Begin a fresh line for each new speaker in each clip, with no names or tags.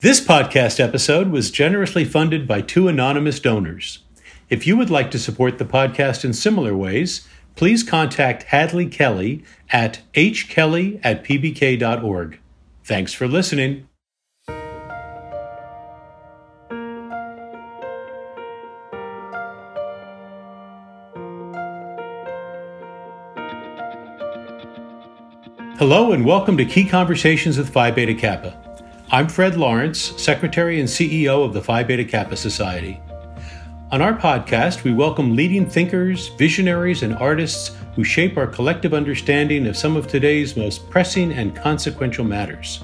This podcast episode was generously funded by two anonymous donors. If you would like to support the podcast in similar ways, please contact Hadley Kelly at hkelly at pbk.org. Thanks for listening. Hello and welcome to Key Conversations with Phi Beta Kappa. I'm Fred Lawrence, Secretary and CEO of the Phi Beta Kappa Society. On our podcast, we welcome leading thinkers, visionaries, and artists who shape our collective understanding of some of today's most pressing and consequential matters.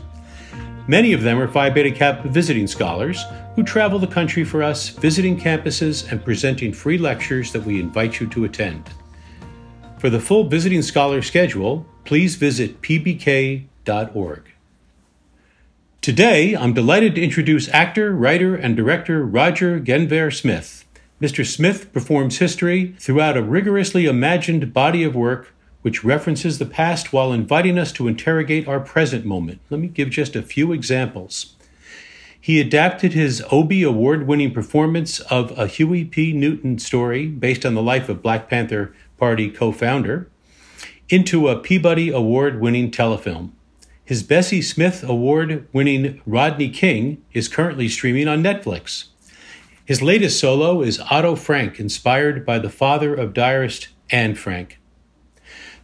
Many of them are Phi Beta Kappa visiting scholars who travel the country for us, visiting campuses and presenting free lectures that we invite you to attend. For the full visiting scholar schedule, please visit pbk.org. Today, I'm delighted to introduce actor, writer, and director Roger Guenveur Smith. Mr. Smith performs history throughout a rigorously imagined body of work which references the past while inviting us to interrogate our present moment. Let me give just a few examples. He adapted his Obie award winning performance of a Huey P. Newton story based on the life of Black Panther Party co founder into a Peabody Award winning telefilm. His Bessie Smith Award winning Rodney King is currently streaming on Netflix. His latest solo is Otto Frank, inspired by the father of diarist Anne Frank.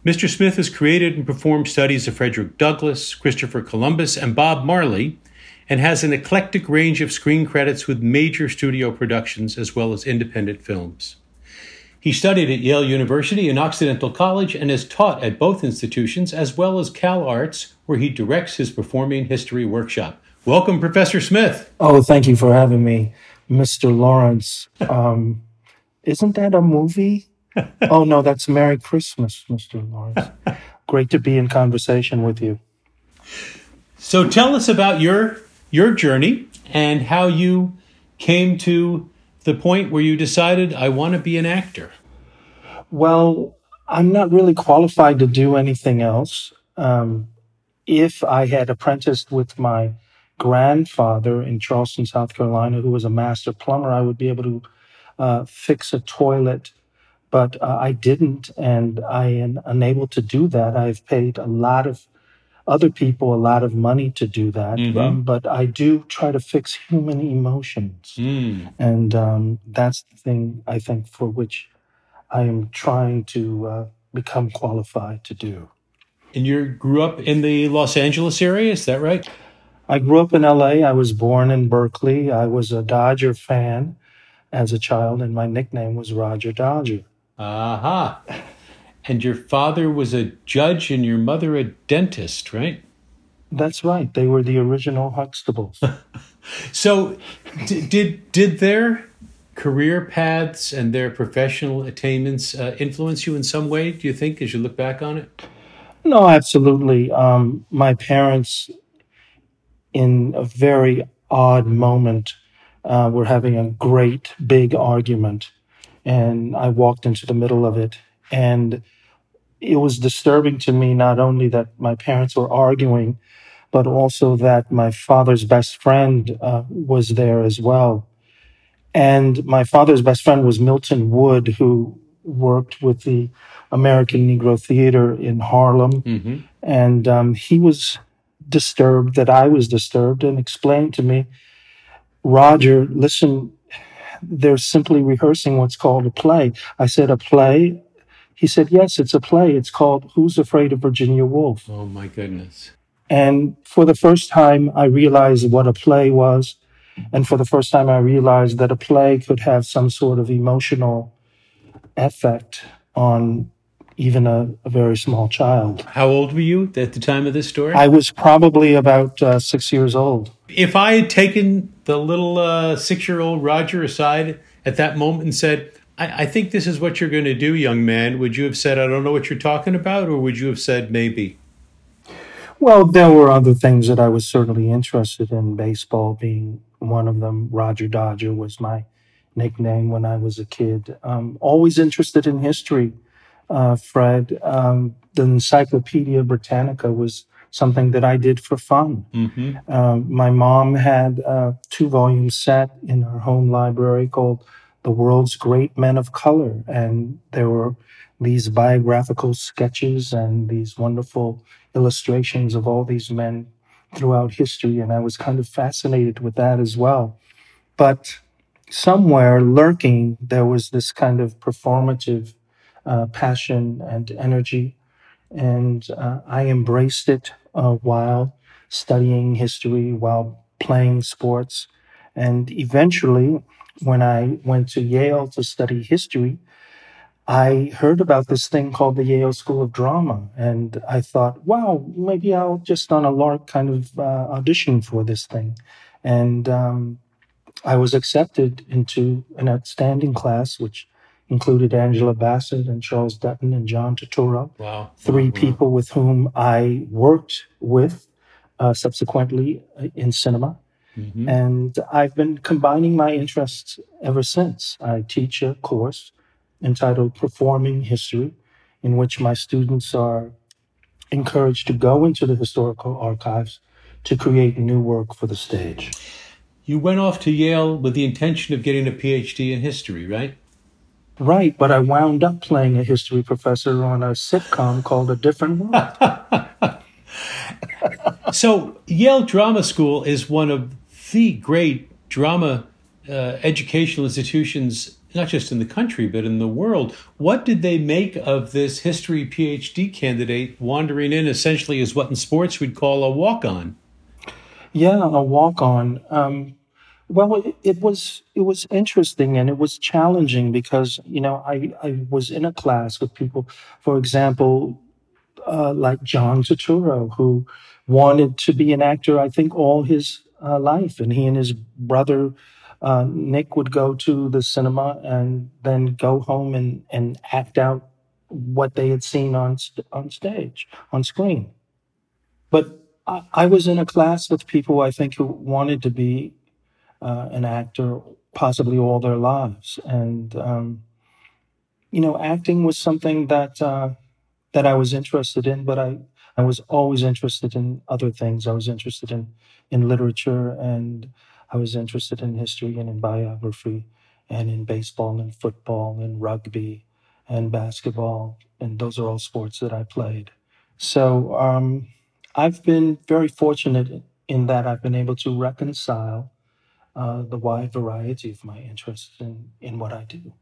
Mr. Smith has created and performed studies of Frederick Douglass, Christopher Columbus, and Bob Marley, and has an eclectic range of screen credits with major studio productions as well as independent films. He studied at Yale University and Occidental College and has taught at both institutions as well as Cal Arts, where he directs his performing history workshop. Welcome, Professor Smith.
Oh, thank you for having me, Mr. Lawrence. Um, isn't that a movie? oh, no, that's Merry Christmas, Mr. Lawrence. Great to be in conversation with you.
So tell us about your your journey and how you came to the point where you decided I want to be an actor.
Well, I'm not really qualified to do anything else. Um, if I had apprenticed with my grandfather in Charleston, South Carolina, who was a master plumber, I would be able to uh, fix a toilet. But uh, I didn't, and I am unable to do that. I've paid a lot of other people a lot of money to do that. Mm-hmm. Um, but I do try to fix human emotions. Mm. And um, that's the thing I think for which I am trying to uh, become qualified to do.
And you grew up in the Los Angeles area, is that right?
I grew up in LA. I was born in Berkeley. I was a Dodger fan as a child, and my nickname was Roger Dodger.
Aha. Uh-huh. And your father was a judge and your mother a dentist, right?
That's right. They were the original Huxtables.
so, d- did did their career paths and their professional attainments uh, influence you in some way? Do you think, as you look back on it?
No, absolutely. Um, my parents, in a very odd moment, uh, were having a great big argument, and I walked into the middle of it, and it was disturbing to me not only that my parents were arguing, but also that my father's best friend uh, was there as well. And my father's best friend was Milton Wood, who worked with the American Negro Theater in Harlem. Mm-hmm. And um, he was disturbed that I was disturbed and explained to me, Roger, listen, they're simply rehearsing what's called a play. I said, a play? He said, Yes, it's a play. It's called Who's Afraid of Virginia Woolf?
Oh, my goodness.
And for the first time, I realized what a play was. And for the first time, I realized that a play could have some sort of emotional effect on even a, a very small child.
How old were you at the time of this story?
I was probably about uh, six years old.
If I had taken the little uh, six year old Roger aside at that moment and said, I, I think this is what you're going to do, young man. Would you have said, I don't know what you're talking about? Or would you have said, maybe?
Well, there were other things that I was certainly interested in, baseball being one of them. Roger Dodger was my nickname when I was a kid. Um, always interested in history, uh, Fred. Um, the Encyclopedia Britannica was something that I did for fun.
Mm-hmm.
Uh, my mom had a two volume set in her home library called The World's Great Men of Color. And there were these biographical sketches and these wonderful illustrations of all these men throughout history. And I was kind of fascinated with that as well. But somewhere lurking, there was this kind of performative uh, passion and energy. And uh, I embraced it uh, while studying history, while playing sports. And eventually, when I went to Yale to study history, I heard about this thing called the Yale School of Drama. And I thought, wow, maybe I'll just on a lark kind of uh, audition for this thing. And um, I was accepted into an outstanding class, which included Angela Bassett and Charles Dutton and John Turturro.
Wow.
Three
wow.
people with whom I worked with uh, subsequently uh, in cinema.
Mm-hmm.
And I've been combining my interests ever since. I teach a course entitled Performing History, in which my students are encouraged to go into the historical archives to create new work for the stage.
You went off to Yale with the intention of getting a PhD in history, right?
Right, but I wound up playing a history professor on a sitcom called A Different World.
so, Yale Drama School is one of the great drama uh, educational institutions, not just in the country, but in the world. What did they make of this history PhD candidate wandering in essentially as what in sports we'd call a walk on?
Yeah, a walk on. Um, well, it, it, was it was interesting and it was challenging because you know I I was in a class with people, for example, uh, like John Turturro, who wanted to be an actor. I think all his uh, life, and he and his brother uh, Nick would go to the cinema and then go home and and act out what they had seen on on stage on screen. But I, I was in a class with people I think who wanted to be uh, an actor possibly all their lives. And, um, you know, acting was something that, uh, that I was interested in, but I, I was always interested in other things. I was interested in, in literature and I was interested in history and in biography and in baseball and football and rugby and basketball. And those are all sports that I played. So um, I've been very fortunate in that I've been able to reconcile uh, the wide variety of my interests in, in what I do.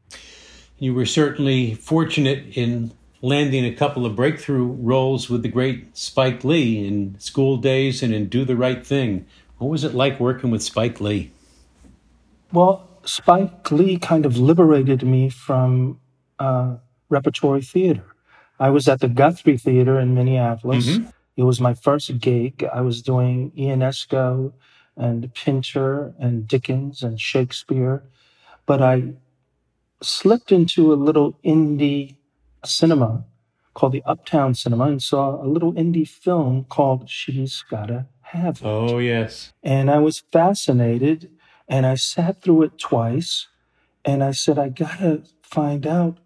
You were certainly fortunate in landing a couple of breakthrough roles with the great Spike Lee in School Daze and in Do the Right Thing. What was it like working with Spike Lee?
Well, Spike Lee kind of liberated me from uh, repertory theater. I was at the Guthrie Theater in Minneapolis. Mm-hmm. It was my first gig. I was doing Ionesco and Pinter and Dickens and Shakespeare. But I slipped into a little indie cinema called the Uptown Cinema and saw a little indie film called She's Gotta Have It.
Oh, yes.
And I was fascinated and I sat through it twice and I said, I gotta find out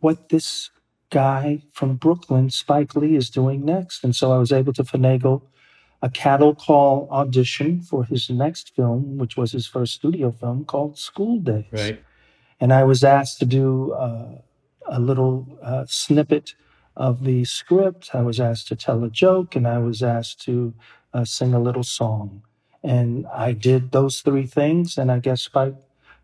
what this guy from Brooklyn, Spike Lee, is doing next. And so I was able to finagle a cattle call audition for his next film, which was his first studio film called School Daze.
Right.
And I was asked to do uh, a little uh, snippet of the script. I was asked to tell a joke, and I was asked to uh, sing a little song. And I did those three things, and I guess Spike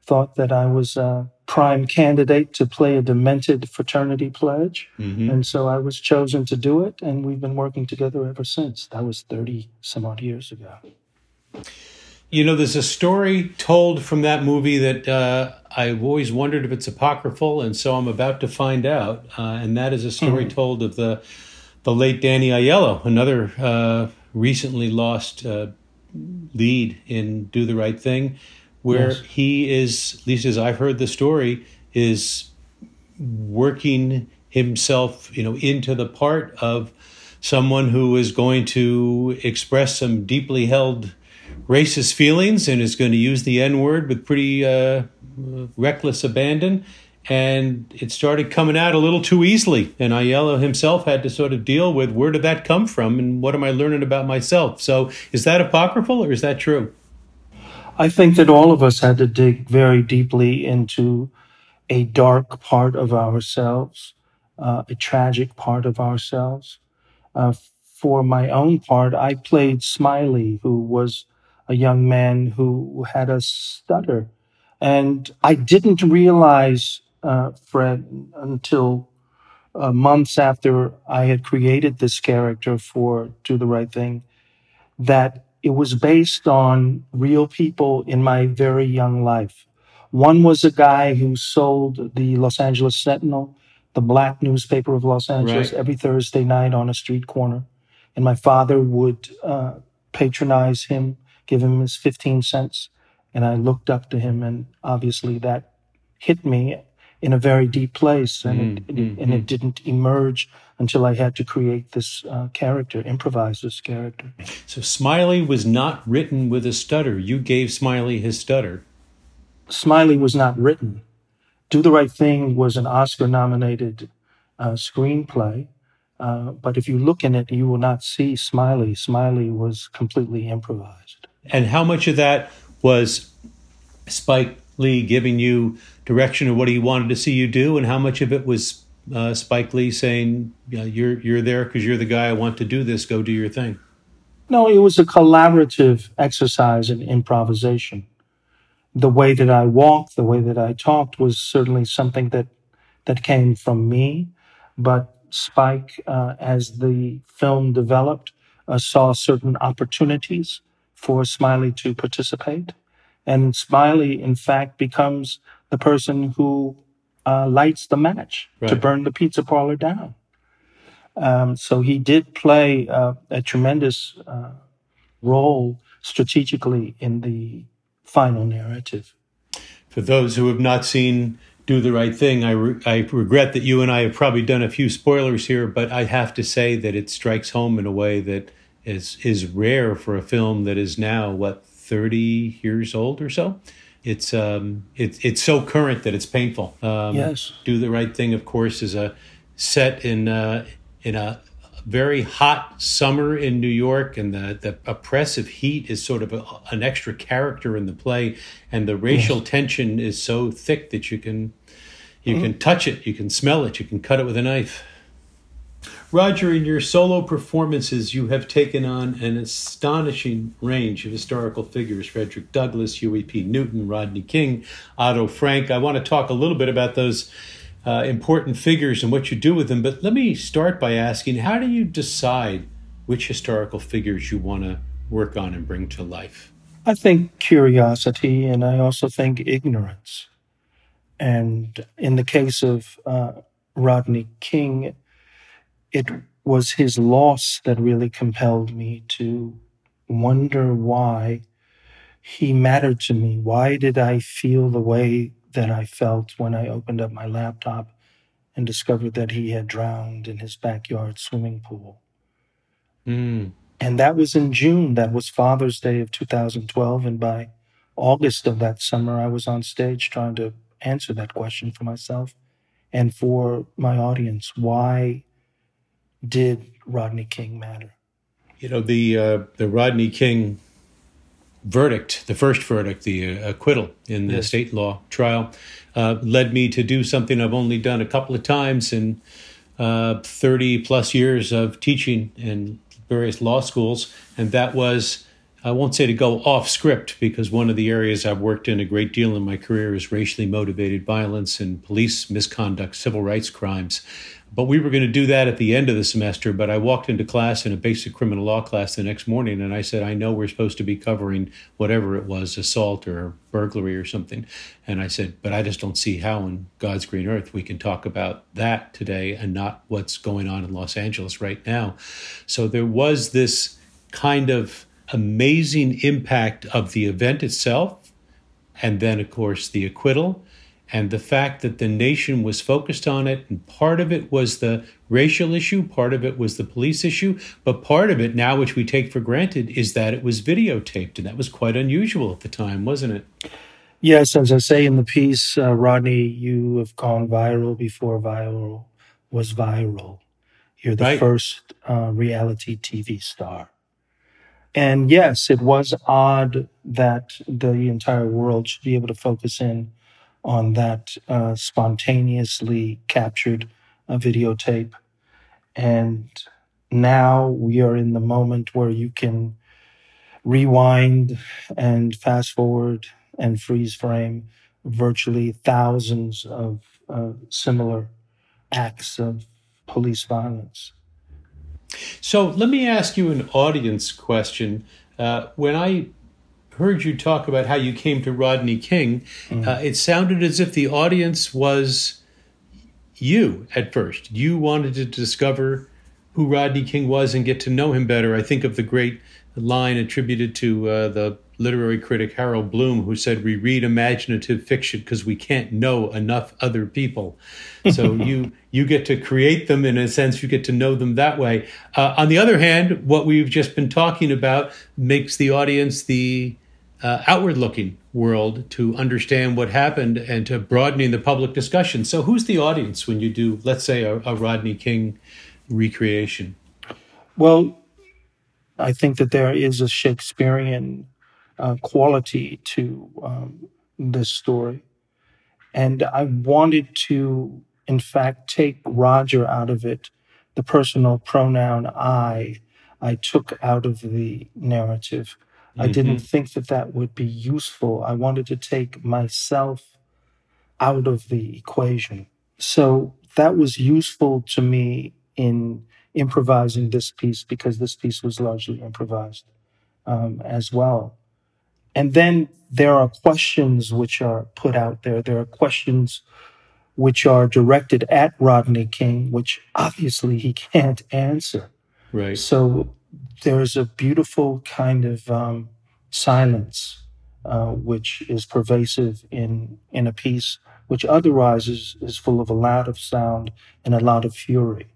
thought that I was a prime candidate to play a demented fraternity pledge.
Mm-hmm.
And so I was chosen to do it, and we've been working together ever since. That was 30 some odd years ago.
You know, there's a story told from that movie that uh, I've always wondered if it's apocryphal, and so I'm about to find out. Uh, and that is a story mm-hmm. told of the the late Danny Aiello, another uh, recently lost uh, lead in Do the Right Thing where yes. he is, at least as I've heard the story, is working himself, you know, into the part of someone who is going to express some deeply held racist feelings and is going to use the N word with pretty uh, reckless abandon. And it started coming out a little too easily. And Aiello himself had to sort of deal with where did that come from and what am I learning about myself? So is that apocryphal or is that true?
I think that all of us had to dig very deeply into a dark part of ourselves, uh, a tragic part of ourselves. Uh, for my own part, I played Smiley, who was a young man who had a stutter. And I didn't realize, uh, Fred, until uh, months after I had created this character for Do the Right Thing, that it was based on real people in my very young life. One was a guy who sold the Los Angeles Sentinel, the black newspaper of Los Angeles, right. every Thursday night on a street corner. And my father would uh, patronize him, give him his 15 cents. And I looked up to him, and obviously that hit me in a very deep place. And, mm, it, mm, and mm. it didn't emerge until I had to create this uh, character, improvise this character.
So Smiley was not written with a stutter. You gave Smiley his stutter.
Smiley was not written. Do the Right Thing was an Oscar nominated uh, screenplay. Uh, but if you look in it, you will not see Smiley. Smiley was completely improvised.
And how much of that was Spike Lee giving you direction of what he wanted to see you do, and how much of it was uh, Spike Lee saying, yeah, "You're you're there because you're the guy I want to do this. Go do your thing."
No, it was a collaborative exercise in improvisation the way that I walked, the way that I talked was certainly something that that came from me. But Spike, uh, as the film developed, uh, saw certain opportunities for Smiley to participate, and Smiley, in fact, becomes the person who uh, lights the match right. to burn the pizza parlor down. Um, so he did play uh, a tremendous uh, role strategically in the final narrative.
For those who have not seen Do the Right Thing, I, re- I regret that you and I have probably done a few spoilers here, but I have to say that it strikes home in a way that is is rare for a film that is now what 30 years old or so. It's um it's it's so current that it's painful. Um,
yes.
Do the right thing, of course, is a set in uh, in a very hot summer in New York, and the, the oppressive heat is sort of a, an extra character in the play, and the racial yes. tension is so thick that you can you mm-hmm. can touch it, you can smell it, you can cut it with a knife. Roger, in your solo performances, you have taken on an astonishing range of historical figures Frederick Douglass, Huey P. Newton, Rodney King, Otto Frank. I want to talk a little bit about those uh, important figures and what you do with them. But let me start by asking how do you decide which historical figures you want to work on and bring to life?
I think curiosity, and I also think ignorance. And in the case of uh, Rodney King, it was his loss that really compelled me to wonder why he mattered to me. Why did I feel the way that I felt when I opened up my laptop and discovered that he had drowned in his backyard swimming pool. Mm. And that was in June. That was Father's Day of 2012. And by August of that summer, I was on stage trying to answer that question for myself and for my audience. Why did Rodney King matter?
You know, the, uh, the Rodney King verdict, the first verdict, the uh, acquittal in the yes. state law trial, uh, led me to do something I've only done a couple of times in uh, 30 plus years of teaching in various law schools. And that was, I won't say to go off script, because one of the areas I've worked in a great deal in my career is racially motivated violence and police misconduct, civil rights crimes. But we were going to do that at the end of the semester. But I walked into class in a basic criminal law class the next morning and I said, I know we're supposed to be covering whatever it was assault or burglary or something. And I said, but I just don't see how in God's green earth we can talk about that today and not what's going on in Los Angeles right now. So there was this kind of amazing impact of the event itself. And then, of course, the acquittal and the fact that the nation was focused on it. And part of it was the racial issue, part of it was the police issue, but part of it now, which we take for granted, is that it was videotaped. And that was quite unusual at the time, wasn't it?
Yes, as I say in the piece, uh, Rodney, you have gone viral before viral was viral. You're the
Right.
first uh, reality TV star. And yes, it was odd that the entire world should be able to focus in on that uh, spontaneously captured uh, videotape. And now we are in the moment where you can rewind and fast forward and freeze frame virtually thousands of uh, similar acts of police violence.
So let me ask you an audience question. Uh, when I heard you talk about how you came to Rodney King, uh, it sounded as if the audience was you at first. You wanted to discover who Rodney King was and get to know him better. I think of the great line attributed to uh, the literary critic Harold Bloom, who said, "We read imaginative fiction because we can't know enough other people." So you you get to create them in a sense. You get to know them that way. Uh, on the other hand, what we've just been talking about makes the audience the uh, outward-looking world to understand what happened and to broadening the public discussion. So, who's the audience when you do, let's say, a, a Rodney King recreation?
Well, I think that there is a Shakespearean uh, quality to um, this story. And I wanted to, in fact, take Roger out of it, the personal pronoun I, I took out of the narrative. I didn't think that that would be useful. I wanted to take myself out of the equation. So that was useful to me in improvising this piece because this piece was largely improvised um, as well. And then there are questions which are put out there. There are questions which are directed at Rodney King, which obviously he can't answer.
Right.
So there's a beautiful kind of um, silence uh, which is pervasive in in a piece which otherwise is, is full of a lot of sound and a lot of fury.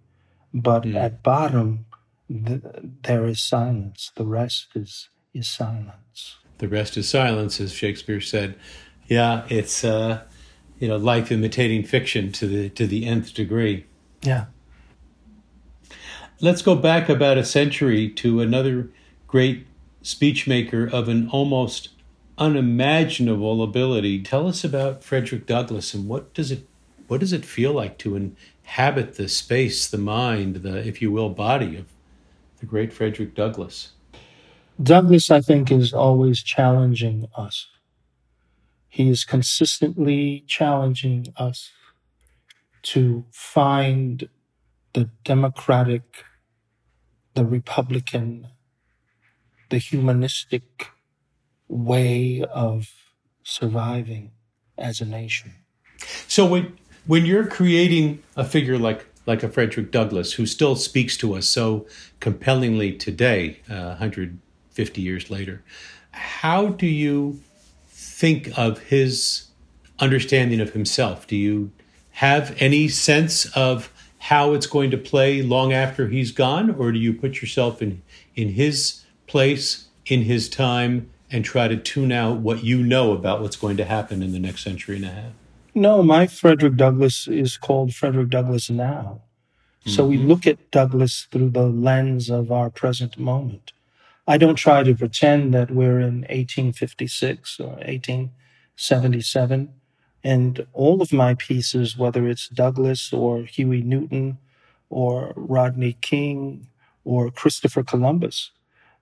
But
Mm.
at bottom, th- there is silence. The rest is is silence.
The rest is silence, as Shakespeare said. Yeah, it's uh, you know life imitating fiction to the to the nth degree.
Yeah.
Let's go back about a century to another great speechmaker of an almost unimaginable ability. Tell us about Frederick Douglass and what does it what does it feel like to inhabit the space, the mind, the if you will, body of the great Frederick Douglass?
Douglas, I think, is always challenging us. He is consistently challenging us to find the democratic, the republican, the humanistic way of surviving as a nation.
So when when you're creating a figure like like a Frederick Douglass, who still speaks to us so compellingly today, uh, 150 years later, how do you think of his understanding of himself? Do you have any sense of how it's going to play long after he's gone, or do you put yourself in in his place, in his time, and try to tune out what you know about what's going to happen in the next century and a half?
No, my Frederick Douglass is called Frederick Douglass now. So we look at Douglass through the lens of our present moment. I don't try to pretend that we're in 1856 or 1877. And all of my pieces, whether it's Douglass or Huey Newton or Rodney King or Christopher Columbus,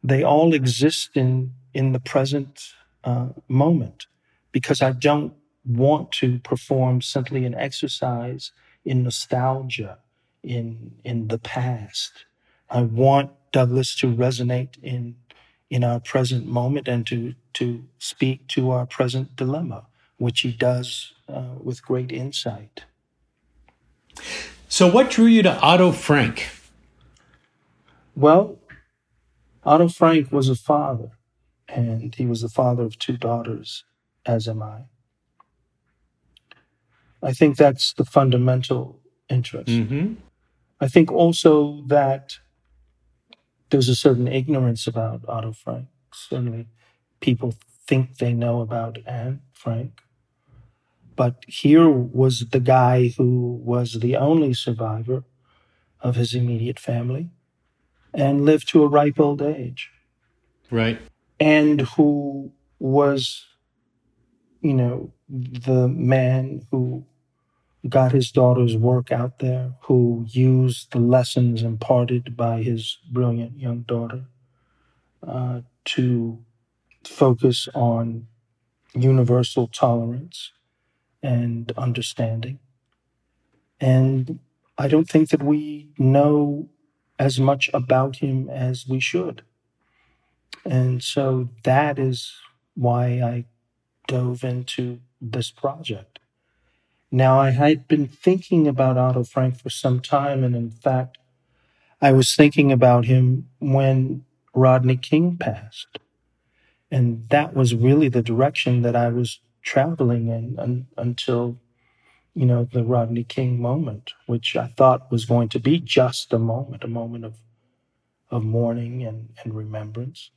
they all exist in, in the present uh, moment because I don't want to perform simply an exercise in nostalgia in in the past. I want Douglass to resonate in in our present moment and to to speak to our present dilemma, which he does uh, with great insight.
So, what drew you to Otto Frank?
Well, Otto Frank was a father, and he was the father of two daughters, as am I. I think that's the fundamental interest.
Mm-hmm.
I think also that there's a certain ignorance about Otto Frank. Certainly, people think they know about Anne Frank. But here was the guy who was the only survivor of his immediate family and lived to a ripe old age.
Right.
And who was, you know, the man who got his daughter's work out there, who used the lessons imparted by his brilliant young daughter uh, to focus on universal tolerance and understanding. And I don't think that we know as much about him as we should. And so that is why I dove into this project. Now, I had been thinking about Otto Frank for some time, and in fact, I was thinking about him when Rodney King passed. And that was really the direction that I was traveling in un, until, you know, the Rodney King moment, which I thought was going to be just a moment, a moment of, of mourning and, and remembrance.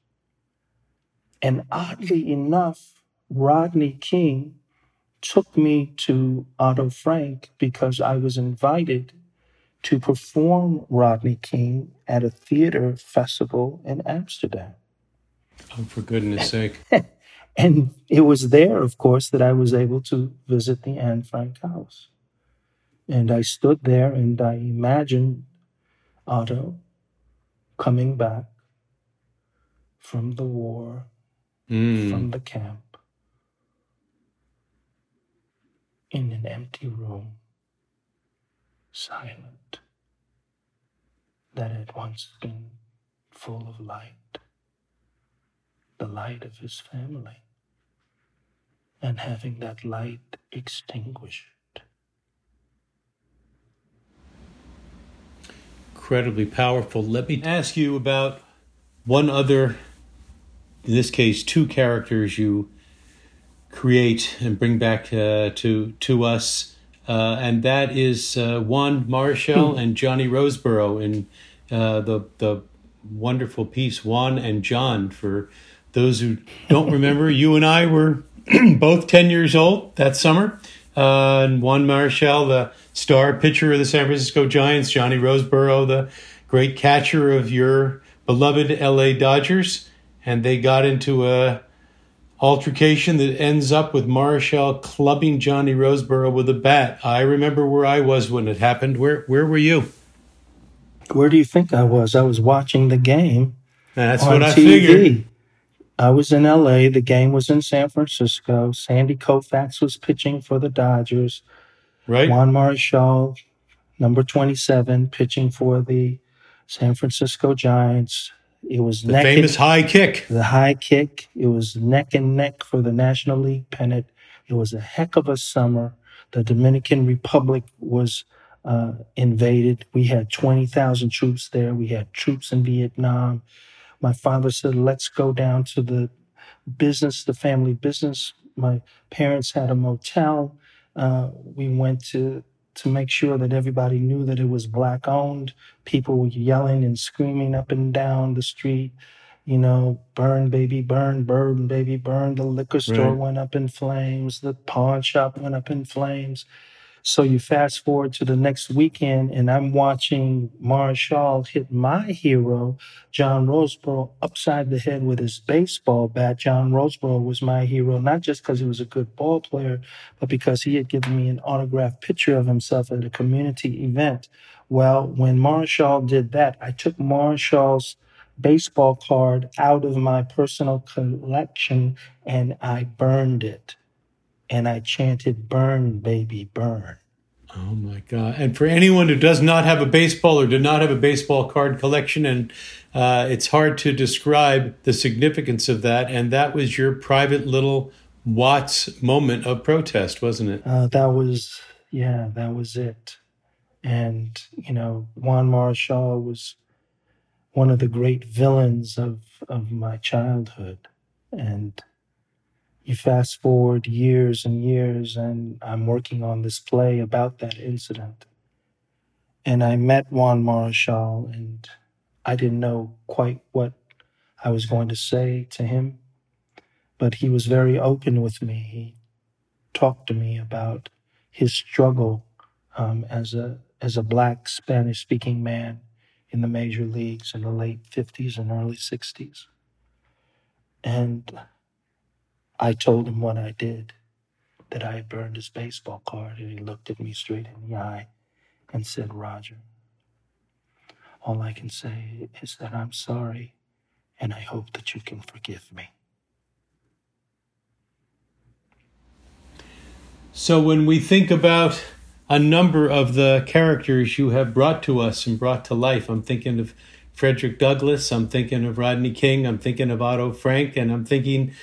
And oddly enough, Rodney King took me to Otto Frank because I was invited to perform Rodney King at a theater festival in Amsterdam.
Oh, for goodness sake.
and it was there, of course, that I was able to visit the Anne Frank house. And I stood there and I imagined Otto coming back from the war,
Mm.
from the camp, in an empty room, silent, that had once been full of light, the light of his family, and having that light extinguished.
Incredibly powerful. Let me ask you about one other, in this case, two characters you create and bring back uh, to to us, uh, and that is uh, Juan Marichal and Johnny Roseboro in uh, the the wonderful piece Juan and John. For those who don't remember, you and I were both ten years old that summer, uh, and Juan Marichal, the star pitcher of the San Francisco Giants, Johnny Roseboro, the great catcher of your beloved LA Dodgers, and they got into a altercation that ends up with Marichal clubbing Johnny Roseboro with a bat. I remember where I was when it happened. Where where were you?
Where do you think I was? I was watching the game
That's what I
TV.
figured.
I was in LA. The game was in San Francisco. Sandy Koufax was pitching for the Dodgers.
Right?
Juan Marichal, number 27, pitching for the San Francisco Giants. It was
The famous
and,
high kick.
the high kick. It was neck and neck for the National League pennant. It was a heck of a summer. The Dominican Republic was uh, invaded. We had 20,000 troops there. We had troops in Vietnam. My father said, let's go down to the business, the family business. My parents had a motel. Uh, we went to to make sure that everybody knew that it was black owned. People were yelling and screaming up and down the street, you know, burn baby, burn, burn baby, burn. The liquor store
Right.
went up in flames. The pawn shop went up in flames. So you fast forward to the next weekend, and I'm watching Marichal hit my hero, John Roseboro, upside the head with his baseball bat. John Roseboro was my hero, not just because he was a good ball player, but because he had given me an autographed picture of himself at a community event. Well, when Marichal did that, I took Marichal's baseball card out of my personal collection and I burned it. And I chanted, Burn, baby, burn.
Oh my God. And for anyone who does not have a baseball or did not have a baseball card collection, and uh, it's hard to describe the significance of that. And that was your private little Watts moment of protest, wasn't it?
Uh, that was, yeah, that was it. And, you know, Juan Marichal was one of the great villains of, of my childhood. And you fast forward years and years, and I'm working on this play about that incident. And I met Juan Marichal, and I didn't know quite what I was going to say to him. but he was very open with me. He talked to me about his struggle um, as a as a black Spanish speaking man in the major leagues in the late 50s and early 60s. And I told him what I did, that I had burned his baseball card, and he looked at me straight in the eye and said, Roger, all I can say is that I'm sorry, and I hope that you can forgive me.
So, when we think about a number of the characters you have brought to us and brought to life, I'm thinking of Frederick Douglass, I'm thinking of Rodney King, I'm thinking of Otto Frank, and I'm thinking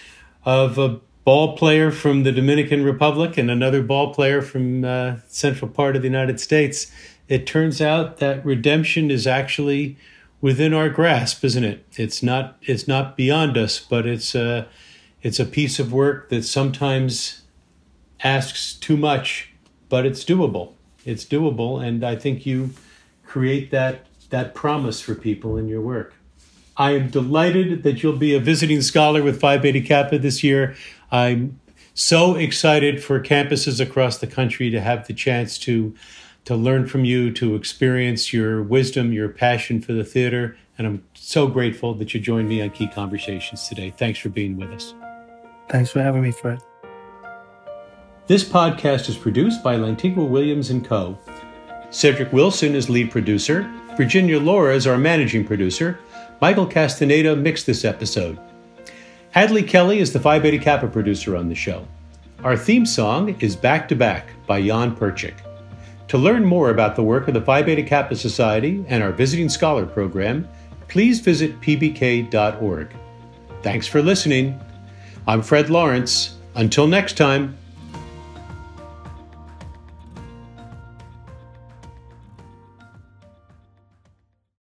of a ball player from the Dominican Republic and another ball player from uh, central part of the United States. It turns out that redemption is actually within our grasp, isn't it? It's not it's not beyond us, but it's a it's a piece of work that sometimes asks too much, but it's doable. It's doable, and I think you create that that promise for people in your work. I am delighted that you'll be a visiting scholar with Phi Beta Kappa this year. I'm so excited for campuses across the country to have the chance to to learn from you, to experience your wisdom, your passion for the theater, and I'm so grateful that you joined me on Key Conversations today. Thanks for being with us.
Thanks for having me, Fred.
This podcast is produced by Lantigua Williams and Co. Cedric Wilson is lead producer. Virginia Laura is our managing producer. Michael Castaneda mixed this episode. Hadley Kelly is the Phi Beta Kappa producer on the show. Our theme song is Back to Back by Jan Perchik. To learn more about the work of the Phi Beta Kappa Society and our Visiting Scholar program, please visit pbk.org. Thanks for listening. I'm Fred Lawrence. Until next time.